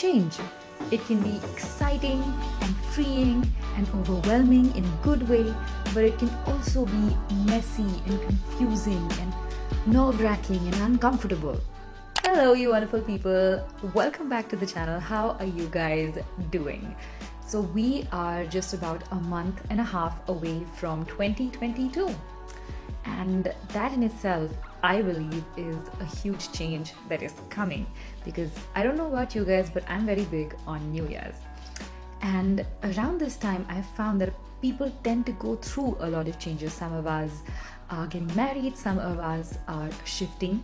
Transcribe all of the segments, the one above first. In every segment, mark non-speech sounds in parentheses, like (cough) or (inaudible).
change. It can be exciting and freeing and overwhelming in a good way, but it can also be messy and confusing and nerve wracking and uncomfortable. Hello, you wonderful people. Welcome back to the channel. How are you guys doing? So, we are just about a month and a half away from 2022. And that in itself, I believe, is a huge change that is coming because I don't know about you guys, but I'm very big on New Year's. And around this time, I've found that people tend to go through a lot of changes. Some of us are getting married, some of us are shifting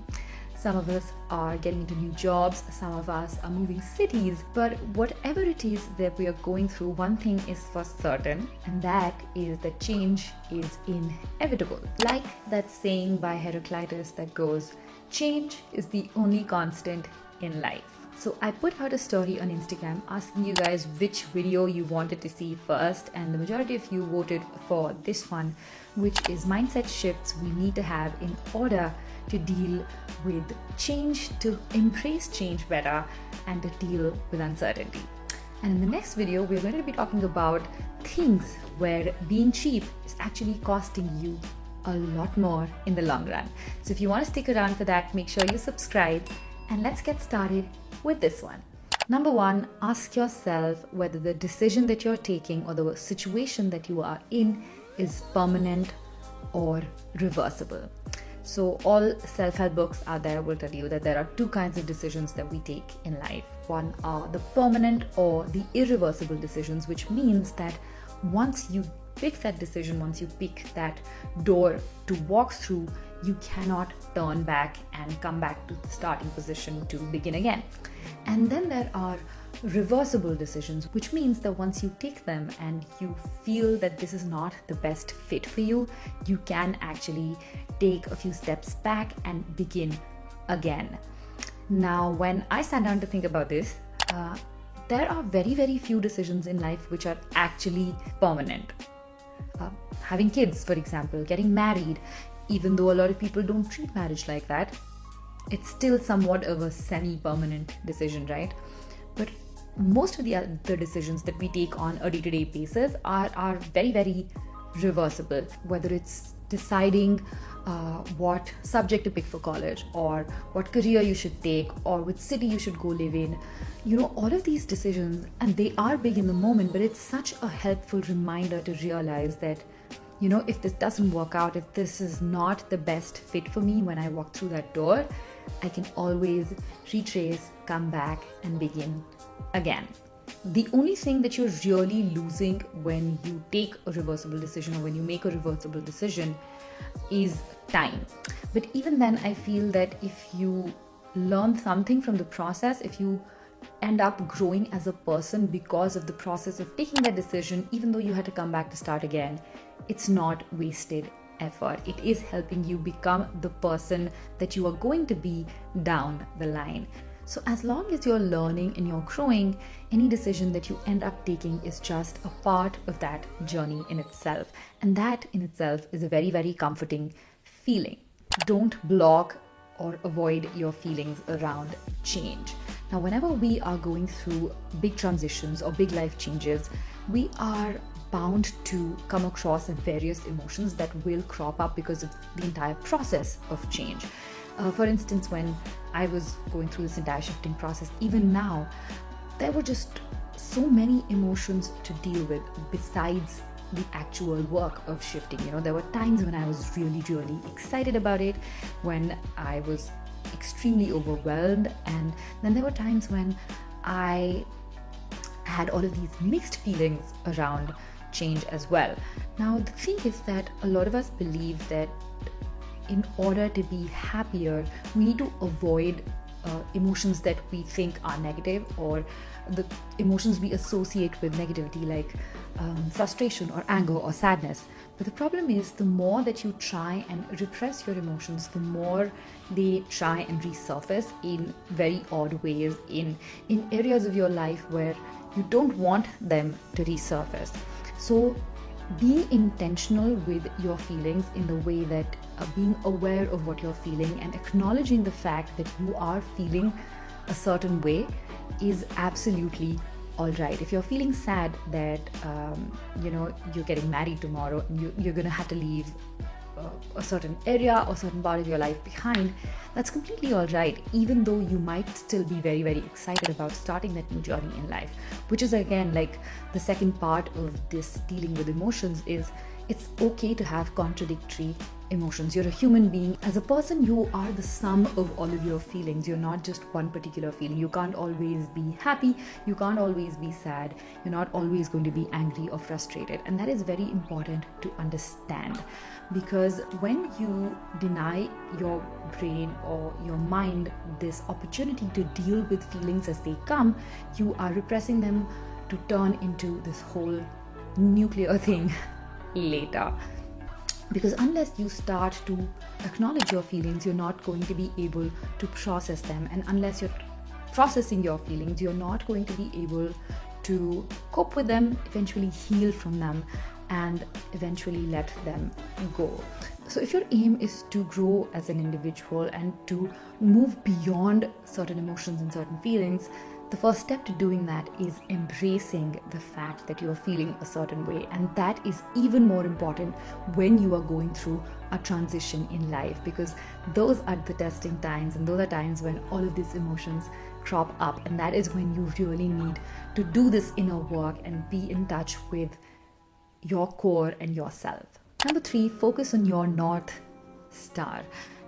some of us are getting into new jobs, some of us are moving cities, but whatever it is that we are going through, one thing is for certain, and that is that change is inevitable. Like that saying by Heraclitus that goes, Change is the only constant in life. So I put out a story on Instagram asking you guys which video you wanted to see first, and the majority of you voted for this one, which is mindset shifts we need to have in order to deal with change, to embrace change better, and to deal with uncertainty. And in the next video, we're going to be talking about things where being cheap is actually costing you a lot more in the long run. So if you want to stick around for that, make sure you subscribe and let's get started with this one. Number one, ask yourself whether the decision that you're taking or the situation that you are in is permanent or reversible. So, all self help books out there will tell you that there are two kinds of decisions that we take in life. One are the permanent or the irreversible decisions, which means that once you pick that decision, once you pick that door to walk through, you cannot turn back and come back to the starting position to begin again. And then there are reversible decisions, which means that once you take them and you feel that this is not the best fit for you, you can actually take a few steps back and begin again. Now, when I sat down to think about this, uh, there are very, very few decisions in life which are actually permanent. Uh, having kids, for example, getting married, even though a lot of people don't treat marriage like that, it's still somewhat of a semi permanent decision, right? But most of the other decisions that we take on a day-to-day basis are, are very very reversible whether it's deciding uh, what subject to pick for college or what career you should take or which city you should go live in. You know all of these decisions and they are big in the moment but it's such a helpful reminder to realize that you know if this doesn't work out if this is not the best fit for me when i walk through that door i can always retrace come back and begin again. The only thing that you're really losing when you take a reversible decision or when you make a reversible decision is time. But even then, I feel that if you learn something from the process, if you end up growing as a person because of the process of taking that decision, even though you had to come back to start again, it's not wasted effort. It is helping you become the person that you are going to be down the line. So, as long as you're learning and you're growing, any decision that you end up taking is just a part of that journey in itself. And that in itself is a very, very comforting feeling. Don't block or avoid your feelings around change. Now, whenever we are going through big transitions or big life changes, we are bound to come across various emotions that will crop up because of the entire process of change. Uh, for instance, when I was going through this entire shifting process, even now, there were just so many emotions to deal with besides the actual work of shifting. You know, there were times when I was really, really excited about it, when I was extremely overwhelmed, and then there were times when I had all of these mixed feelings around change as well. Now, the thing is that a lot of us believe that in order to be happier, we need to avoid uh, emotions that we think are negative or the emotions we associate with negativity, like um, frustration or anger or sadness. But the problem is, the more that you try and repress your emotions, the more they try and resurface in very odd ways, in, in areas of your life where you don't want them to resurface. So, be intentional with your feelings in the way that uh, being aware of what you're feeling and acknowledging the fact that you are feeling a certain way is absolutely all right. If you're feeling sad that um, you know you're getting married tomorrow and you, you're gonna have to leave a certain area or certain part of your life behind, that's completely all right. Even though you might still be very very excited about starting that new journey in life, which is again like the second part of this dealing with emotions is it's okay to have contradictory emotions. You're a human being. As a person, you are the sum of all of your feelings. You're not just one particular feeling. You can't always be happy. You can't always be sad. You're not always going to be angry or frustrated. And that is very important to understand because when you deny your brain or your mind this opportunity to deal with feelings as they come, you are repressing them to turn into this whole nuclear (laughs) thing later because unless you start to acknowledge your feelings you're not going to be able to process them. And unless you're processing your feelings you're not going to be able to cope with them eventually heal from them and eventually let them go. So if your aim is to grow as an individual and to move beyond certain emotions and certain feelings the first step to doing that is embracing the fact that you are feeling a certain way. And that is even more important when you are going through a transition in life because those are the testing times and those are times when all of these emotions crop up. And that is when you really need to do this inner work and be in touch with your core and yourself. Number three, focus on your North Star.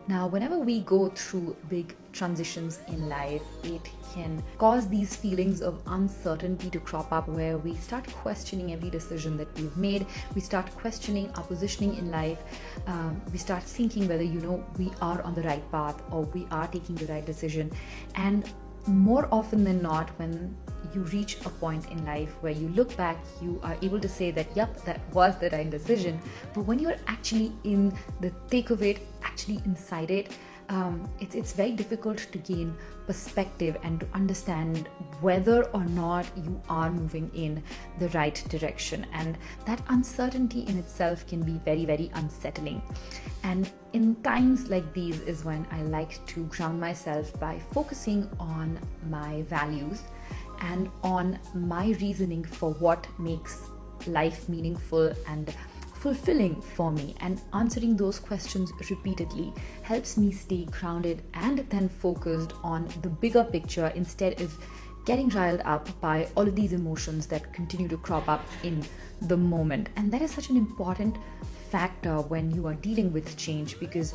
Now, whenever we go through big transitions in life, it can cause these feelings of uncertainty to crop up where we start questioning every decision that we've made. We start questioning our positioning in life. Um, we start thinking whether, you know, we are on the right path or we are taking the right decision. And more often than not, when you reach a point in life where you look back, you are able to say that, yep, that was the right decision. But when you're actually in the thick of it, actually inside it, um, it's, it's very difficult to gain perspective and to understand whether or not you are moving in the right direction. And that uncertainty in itself can be very, very unsettling. And in times like these is when I like to ground myself by focusing on my values and on my reasoning for what makes life meaningful and fulfilling for me and answering those questions repeatedly helps me stay grounded and then focused on the bigger picture instead of getting riled up by all of these emotions that continue to crop up in the moment. And that is such an important factor when you are dealing with change because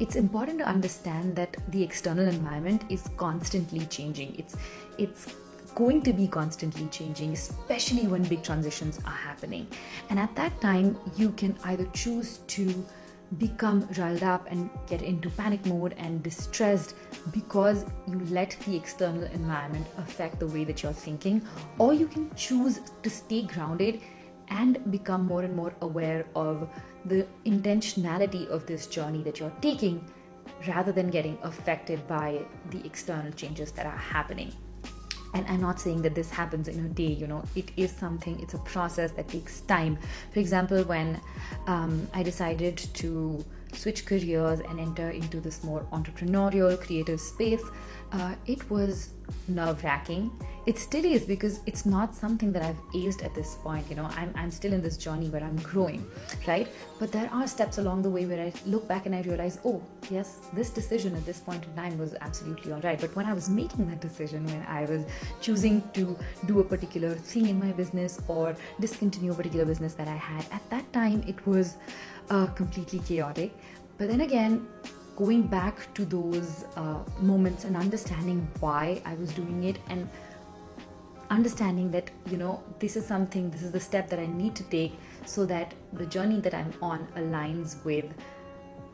it's important to understand that the external environment is constantly changing. It's it's going to be constantly changing, especially when big transitions are happening. And at that time, you can either choose to become riled up and get into panic mode and distressed because you let the external environment affect the way that you're thinking, or you can choose to stay grounded and become more and more aware of the intentionality of this journey that you're taking rather than getting affected by the external changes that are happening and i'm not saying that this happens in a day you know. It is something it's a process that takes time. For example when um, i decided to switch careers and enter into this more entrepreneurial creative space uh, it was nerve wracking. It still is because it's not something that I've aced at this point. You know, I'm, I'm still in this journey where I'm growing, right? But there are steps along the way where I look back and I realize, oh, yes, this decision at this point in time was absolutely all right. But when I was making that decision, when I was choosing to do a particular thing in my business or discontinue a particular business that I had, at that time it was uh, completely chaotic. But then again, going back to those uh, moments and understanding why I was doing it and understanding that you know this is something this is the step that I need to take so that the journey that I'm on aligns with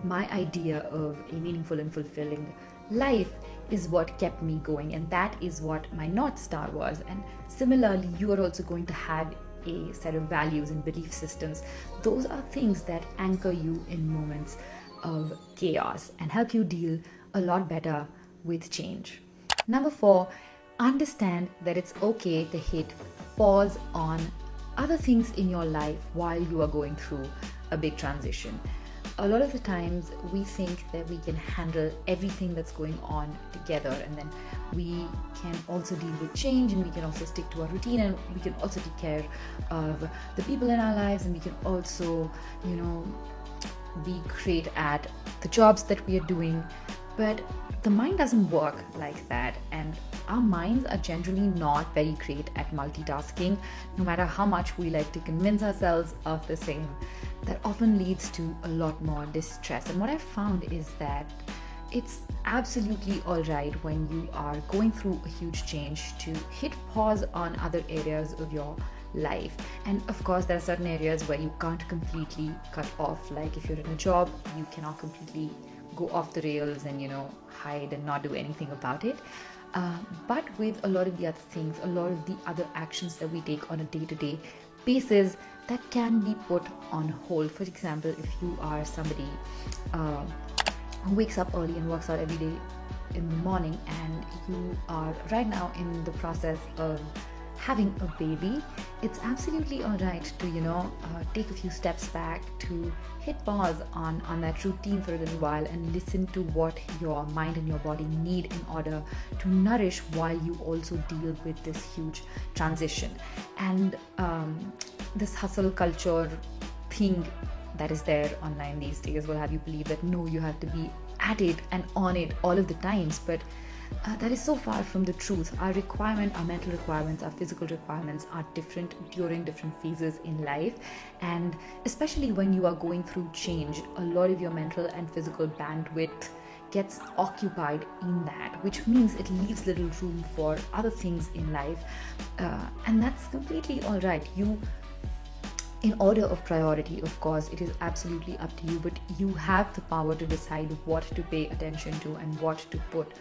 my idea of a meaningful and fulfilling life is what kept me going and that is what my north star was and similarly you are also going to have a set of values and belief systems those are things that anchor you in moments of chaos and help you deal a lot better with change. Number four, understand that it's okay to hit pause on other things in your life while you are going through a big transition. A lot of the times we think that we can handle everything that's going on together and then we can also deal with change and we can also stick to our routine and we can also take care of the people in our lives and we can also you know be great at the jobs that we are doing. But the mind doesn't work like that and our minds are generally not very great at multitasking no matter how much we like to convince ourselves of the same that often leads to a lot more distress. And what i found is that it's absolutely all right when you are going through a huge change to hit pause on other areas of your life. And of course there are certain areas where you can't completely cut off. Like if you're in a job you cannot completely go off the rails and you know hide and not do anything about it. Uh, but with a lot of the other things a lot of the other actions that we take on a day-to-day basis that can be put on hold. For example if you are somebody uh, who wakes up early and works out every day in the morning and you are right now in the process of having a baby, it's absolutely all right to you know uh, take a few steps back to hit pause on on that routine for a little while and listen to what your mind and your body need in order to nourish while you also deal with this huge transition. And um, this hustle culture thing that is there online these days will have you believe that no you have to be at it and on it all of the times but uh, that is so far from the truth. Our requirement, our mental requirements, our physical requirements are different during different phases in life. And especially when you are going through change, a lot of your mental and physical bandwidth gets occupied in that, which means it leaves little room for other things in life. Uh, and that's completely all right. You in order of priority, of course, it is absolutely up to you, but you have the power to decide what to pay attention to and what to put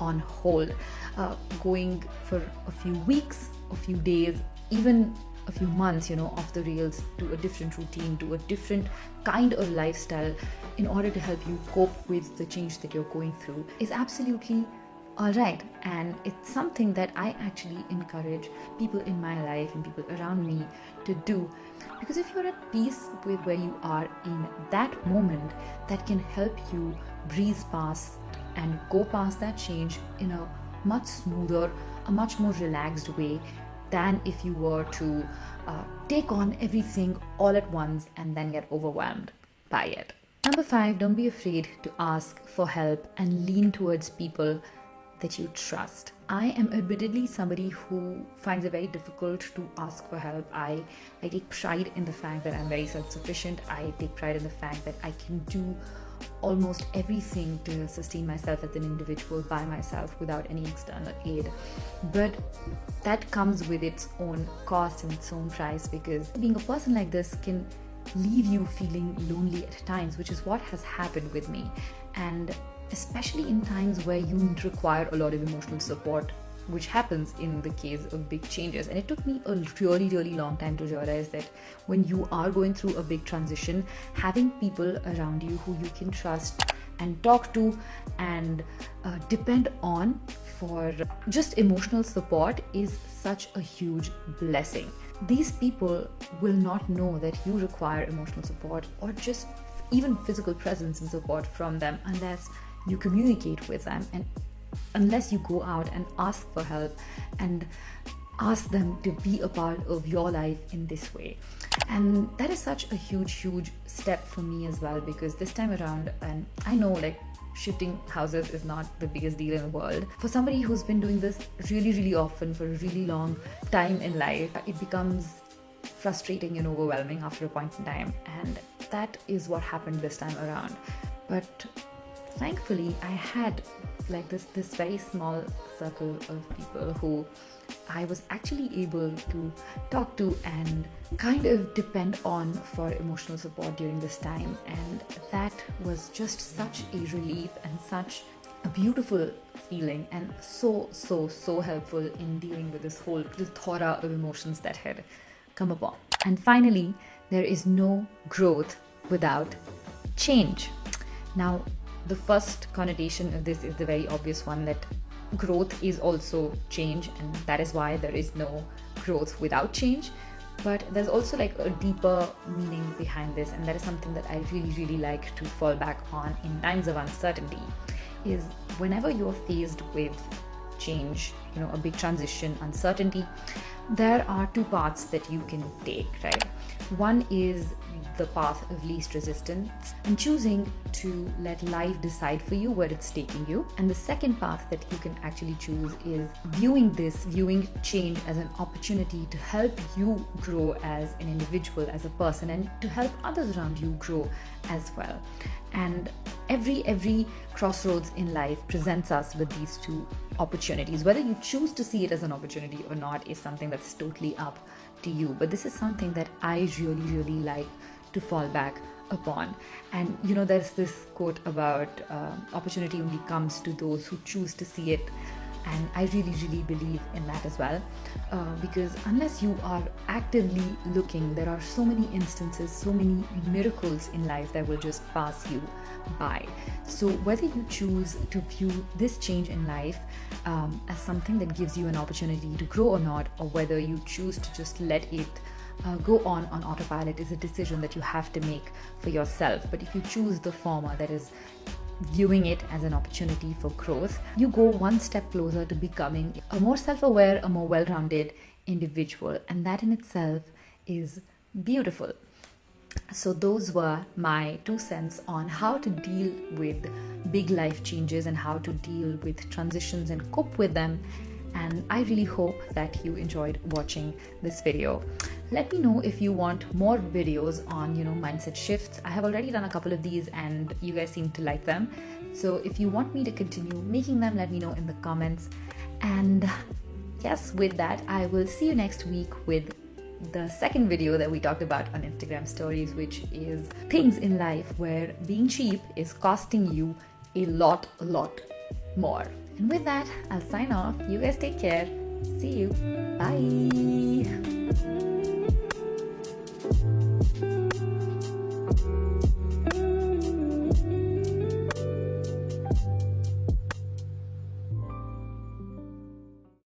on hold. Uh, going for a few weeks, a few days, even a few months, you know, off the rails to a different routine, to a different kind of lifestyle in order to help you cope with the change that you're going through is absolutely all right and it's something that i actually encourage people in my life and people around me to do. Because if you're at peace with where you are in that moment that can help you breeze past and go past that change in a much smoother a much more relaxed way than if you were to uh, take on everything all at once and then get overwhelmed by it. Number five don't be afraid to ask for help and lean towards people that you trust. I am admittedly somebody who finds it very difficult to ask for help. I, I take pride in the fact that I'm very self sufficient. I take pride in the fact that I can do almost everything to sustain myself as an individual by myself without any external aid. But that comes with its own cost and its own price because being a person like this can leave you feeling lonely at times, which is what has happened with me. And especially in times where you require a lot of emotional support which happens in the case of big changes. And it took me a really, really long time to realize that when you are going through a big transition, having people around you who you can trust and talk to and uh, depend on for just emotional support is such a huge blessing. These people will not know that you require emotional support or just even physical presence and support from them unless you communicate with them and unless you go out and ask for help and ask them to be a part of your life in this way. And that is such a huge huge step for me as well because this time around and i know like shifting houses is not the biggest deal in the world. For somebody who's been doing this really really often for a really long time in life it becomes frustrating and overwhelming after a point in time. And that is what happened this time around. But thankfully i had like this this very small circle of people who I was actually able to talk to and kind of depend on for emotional support during this time. And that was just such a relief and such a beautiful feeling and so so so helpful in dealing with this whole plethora of emotions that had come upon. And finally there is no growth without change. Now the first connotation of this is the very obvious one that growth is also change, and that is why there is no growth without change. but there's also like a deeper meaning behind this and that is something that i really really like to fall back on in times of uncertainty is whenever you're faced with change you know a big transition uncertainty there are two paths that you can take right one is the path of least resistance and choosing to let life decide for you where it's taking you. And the second path that you can actually choose is viewing this, viewing change as an opportunity to help you grow as an individual, as a person, and to help others around you grow as well. And every every crossroads in life presents us with these two opportunities. Whether you choose to see it as an opportunity or not is something that's totally up to you. But this is something that I really, really like to fall back upon. And you know, there's this quote about uh, opportunity only comes to those who choose to see it. And I really, really believe in that as well. Uh, because unless you are actively looking, there are so many instances, so many miracles in life that will just pass you by. So, whether you choose to view this change in life um, as something that gives you an opportunity to grow or not, or whether you choose to just let it uh, go on on autopilot is a decision that you have to make for yourself. But if you choose the former, that is viewing it as an opportunity for growth, you go one step closer to becoming a more self aware, a more well rounded individual. And that in itself is beautiful. So, those were my two cents on how to deal with big life changes and how to deal with transitions and cope with them. And I really hope that you enjoyed watching this video let me know if you want more videos on you know mindset shifts. I have already done a couple of these and you guys seem to like them. So if you want me to continue making them let me know in the comments. And yes with that i will see you next week with the second video that we talked about on instagram stories which is things in life where being cheap is costing you a lot a lot more. And with that i'll sign off. You guys take care. See you. Bye